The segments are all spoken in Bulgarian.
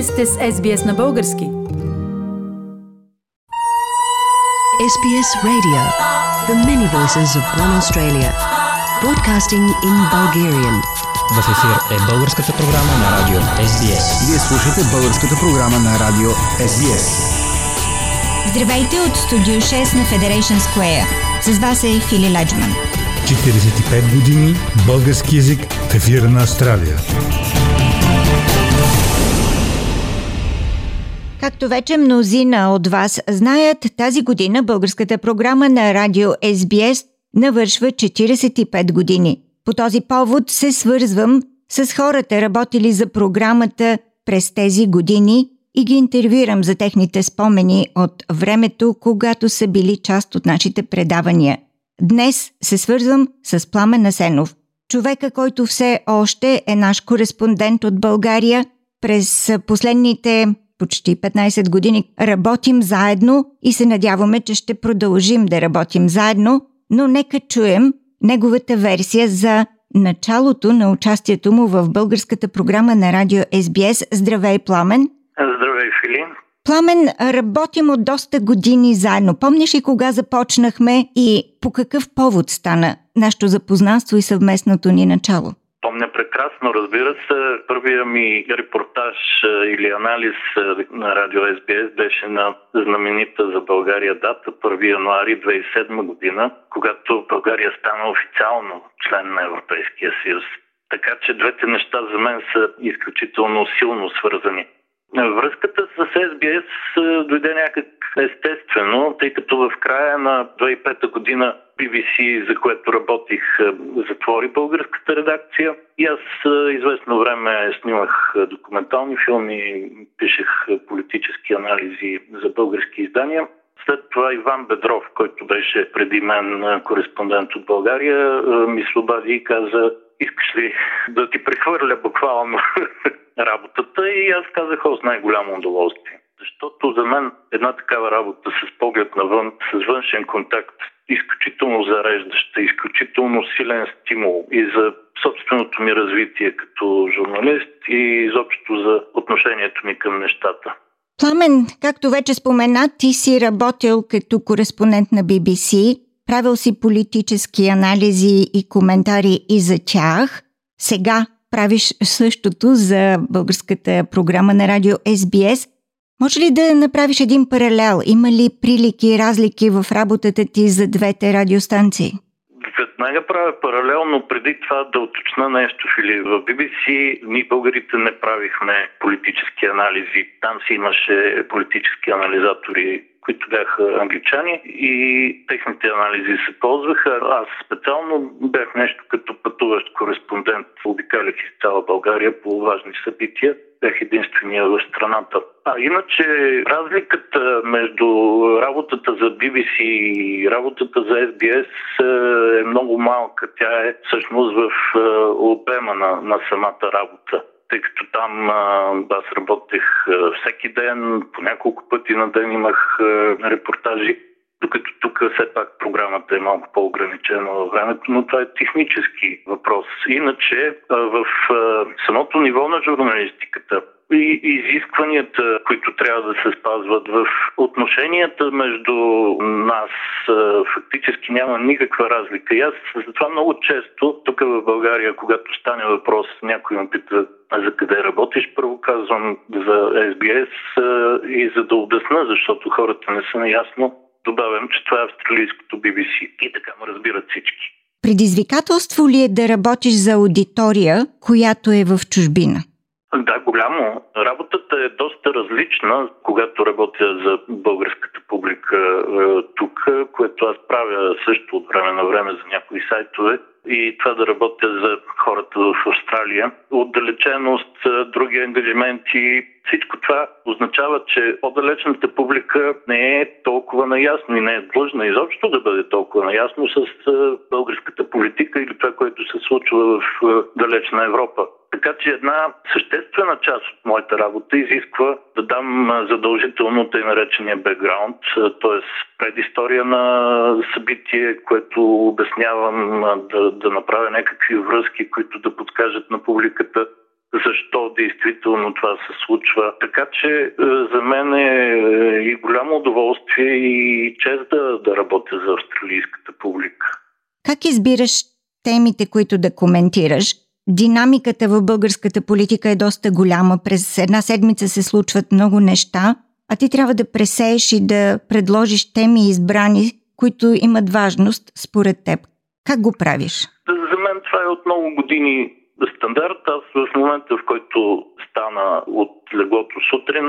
Вие сте с SBS на български. SBS Radio. The many voices of one Australia. Broadcasting in Bulgarian. В ефир е българската програма на радио SBS. Вие слушате българската програма на радио SBS. Здравейте от студио 6 на Federation Square. С вас е Фили Ладжман. 45 години български язик в ефира на Австралия. Както вече мнозина от вас знаят, тази година българската програма на радио SBS навършва 45 години. По този повод се свързвам с хората, работили за програмата през тези години и ги интервюирам за техните спомени от времето, когато са били част от нашите предавания. Днес се свързвам с Пламен Асенов, човека, който все още е наш кореспондент от България. През последните почти 15 години работим заедно и се надяваме, че ще продължим да работим заедно, но нека чуем неговата версия за началото на участието му в българската програма на радио SBS. Здравей, Пламен! Здравей, Филин! Пламен, работим от доста години заедно. Помниш ли кога започнахме и по какъв повод стана нашето запознанство и съвместното ни начало? Помня прекрасно, разбира се. Първия ми репортаж или анализ на радио СБС беше на знаменита за България дата 1 януари 2007 година, когато България стана официално член на Европейския съюз. Така че двете неща за мен са изключително силно свързани. Връзката с SBS дойде някак естествено, тъй като в края на 2005 година BBC, за което работих, затвори българската редакция. И аз известно време снимах документални филми, пишех политически анализи за български издания. След това Иван Бедров, който беше преди мен кореспондент от България, ми слобади и каза, искаш ли да ти прехвърля буквално работата и аз казах с най-голямо удоволствие. Защото за мен една такава работа с поглед навън, с външен контакт, изключително зареждаща, изключително силен стимул и за собственото ми развитие като журналист и изобщо за отношението ми към нещата. Пламен, както вече спомена, ти си работил като кореспондент на BBC, правил си политически анализи и коментари и за тях. Сега правиш същото за българската програма на радио SBS. Може ли да направиш един паралел? Има ли прилики и разлики в работата ти за двете радиостанции? Веднага правя паралел, но преди това да уточна нещо, Фили. В BBC ние българите не правихме политически анализи. Там си имаше политически анализатори които бяха англичани и техните анализи се ползваха. Аз специално бях нещо като пътуващ кореспондент. Обикалях из цяла България по важни събития. Бях единствения в страната. А иначе разликата между работата за BBC и работата за SBS е много малка. Тя е всъщност в е, обема на, на самата работа тъй като там аз работех всеки ден, по няколко пъти на ден имах репортажи, докато тук все пак програмата е малко по-ограничена във времето, но това е технически въпрос. Иначе в самото ниво на журналистиката и изискванията, които трябва да се спазват в отношенията между нас, фактически няма никаква разлика. И аз затова много често, тук в България, когато стане въпрос, някой ме пита за къде работиш, първо казвам за SBS и за да обясна, защото хората не са наясно, добавям, че това е австралийското BBC. И така ме разбират всички. Предизвикателство ли е да работиш за аудитория, която е в чужбина? Да, голямо. Работата е доста различна, когато работя за българската публика е, тук, което аз правя също от време на време за някои сайтове и това да работя за хората в Австралия. Отдалеченост, други ангажименти, всичко това означава, че по-далечната публика не е толкова наясно и не е длъжна изобщо да бъде толкова наясно с българската политика или това, което се случва в далечна Европа. Така че една съществена част от моята работа изисква да дам задължително тъй наречения бекграунд, т.е. предистория на събитие, което обяснявам да, да направя някакви връзки, които да подскажат на публиката защо действително това се случва. Така че за мен е и голямо удоволствие и чест да, да работя за австралийската публика. Как избираш темите, които да коментираш? Динамиката в българската политика е доста голяма. През една седмица се случват много неща, а ти трябва да пресееш и да предложиш теми избрани, които имат важност според теб. Как го правиш? За мен това е от много години стандарт. Аз в момента, в който стана от леглото сутрин,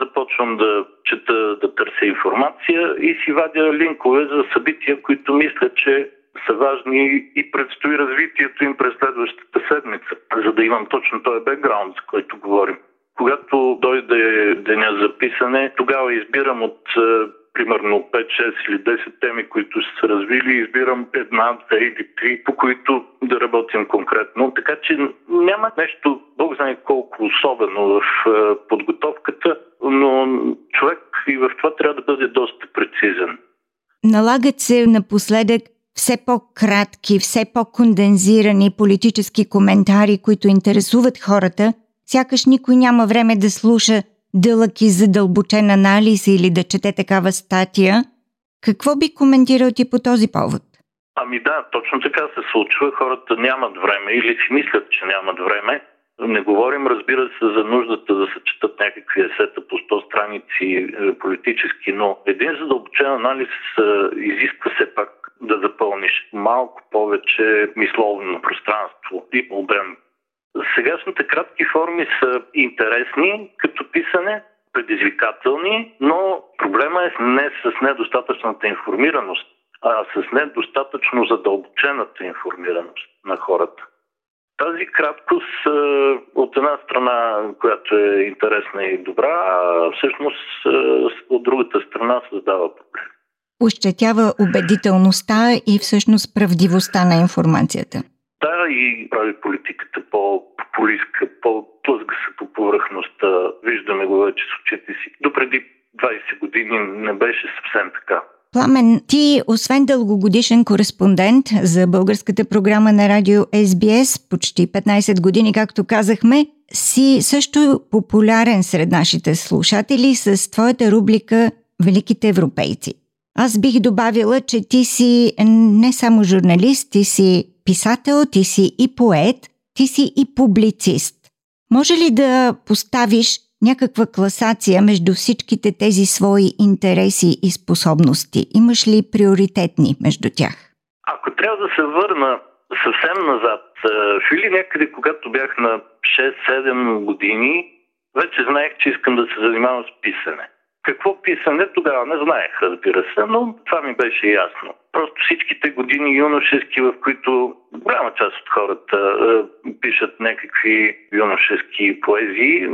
започвам да чета, да търся информация и си вадя линкове за събития, които мисля, че са важни и предстои развитието им през следващата седмица, за да имам точно този бекграунд, за който говорим. Когато дойде деня за писане, тогава избирам от примерно 5, 6 или 10 теми, които ще се развили, избирам една, две или три, по които да работим конкретно. Така че няма нещо, Бог знае колко особено в подготовката, но човек и в това трябва да бъде доста прецизен. Налагат се напоследък все по-кратки, все по-кондензирани политически коментари, които интересуват хората, сякаш никой няма време да слуша дълъг и задълбочен анализ или да чете такава статия. Какво би коментирал ти по този повод? Ами да, точно така се случва. Хората нямат време или си мислят, че нямат време. Не говорим, разбира се, за нуждата да се четат някакви есета по 100 страници е, политически, но един задълбочен анализ е, изисква се пак да запълниш малко повече мисловно пространство и обем. Сегашните кратки форми са интересни като писане, предизвикателни, но проблема е не с недостатъчната информираност, а с недостатъчно задълбочената информираност на хората. Тази краткост от една страна, която е интересна и добра, всъщност от другата страна създава проблем ощетява убедителността и всъщност правдивостта на информацията. Да, и прави политиката по-популистка, по-плъзга се по повърхността. Виждаме го вече с очите си. Допреди 20 години не беше съвсем така. Пламен, ти, освен дългогодишен кореспондент за българската програма на радио SBS, почти 15 години, както казахме, си също популярен сред нашите слушатели с твоята рубрика Великите европейци. Аз бих добавила, че ти си не само журналист, ти си писател, ти си и поет, ти си и публицист. Може ли да поставиш някаква класация между всичките тези свои интереси и способности? Имаш ли приоритетни между тях? Ако трябва да се върна съвсем назад, в или някъде, когато бях на 6-7 години, вече знаех, че искам да се занимавам с писане. Какво писане тогава не знаех, разбира се, но това ми беше ясно. Просто всичките години юношески, в които голяма част от хората е, пишат някакви юношески поезии, е,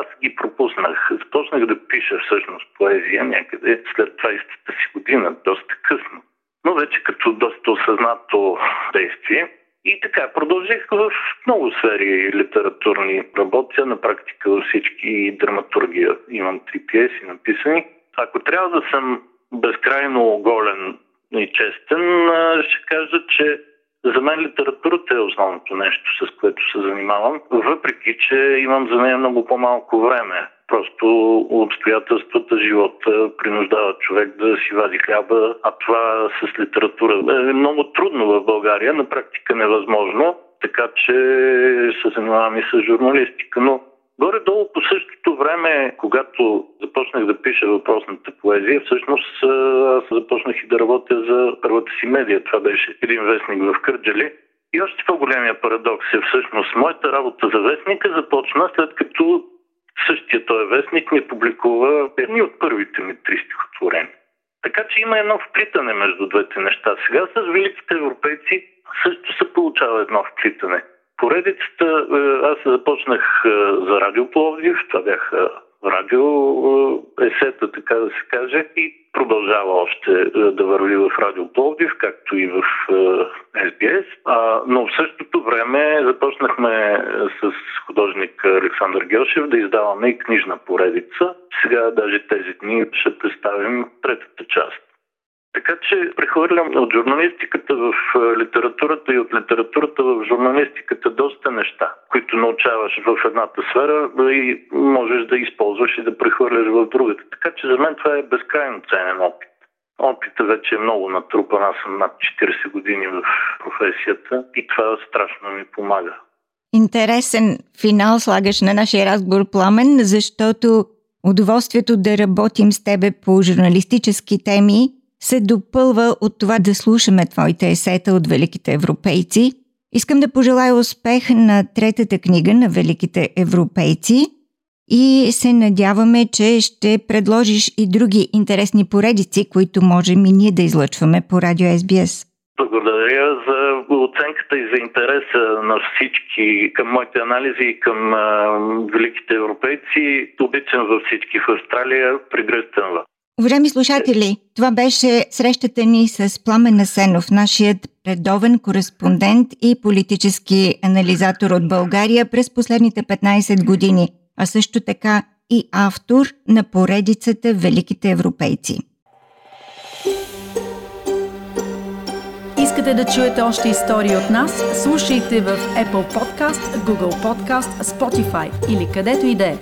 аз ги пропуснах. Започнах да пиша всъщност поезия някъде след 20-та си година, доста късно. Но вече като доста осъзнато действие. И така, продължих в много сфери литературни работя, на практика във всички драматургия. Имам три пиеси написани. Ако трябва да съм безкрайно голен и честен, ще кажа, че за мен литературата е основното нещо, с което се занимавам, въпреки че имам за нея много по-малко време. Просто обстоятелствата, живота принуждава човек да си вади хляба, а това с литература е много трудно в България, на практика невъзможно, така че се занимавам и с журналистика. Но Горе-долу по същото време, когато започнах да пиша въпросната поезия, всъщност аз започнах и да работя за първата си медия. Това беше един вестник в Кърджали. И още по-големия парадокс е всъщност моята работа за вестника започна след като същия този вестник ми публикува едни от първите ми три стихотворения. Така че има едно вплитане между двете неща. Сега с великите европейци също се получава едно вплитане. Поредицата, е, аз започнах е, за Радио Пловдив, това бяха радио е, есета, така да се каже, и продължава още да върви в Радио Пловдив, както и в SBS. Но в същото време започнахме с художник Александър Гелшев да издаваме и книжна поредица. Сега даже тези дни ще представим третата част. Така че прехвърлям от журналистиката в литературата и от литературата в журналистиката доста неща, които научаваш в едната сфера и можеш да използваш и да прехвърляш в другата. Така че за мен това е безкрайно ценен опит. Опита вече е много натрупан. Аз съм над 40 години в професията и това страшно ми помага. Интересен финал слагаш на нашия разговор, Пламен, защото удоволствието да работим с тебе по журналистически теми се допълва от това да слушаме твоите есета от великите европейци. Искам да пожелая успех на третата книга на великите европейци и се надяваме, че ще предложиш и други интересни поредици, които можем и ние да излъчваме по радио SBS. Благодаря за оценката и за интереса на всички към моите анализи и към а, великите европейци. Обичам във всички в Австралия. Пригръстен вас. Уважаеми слушатели, това беше срещата ни с Пламен Насенов, нашият редовен кореспондент и политически анализатор от България през последните 15 години, а също така и автор на поредицата Великите европейци. Искате да чуете още истории от нас? Слушайте в Apple Podcast, Google Podcast, Spotify или където и да е.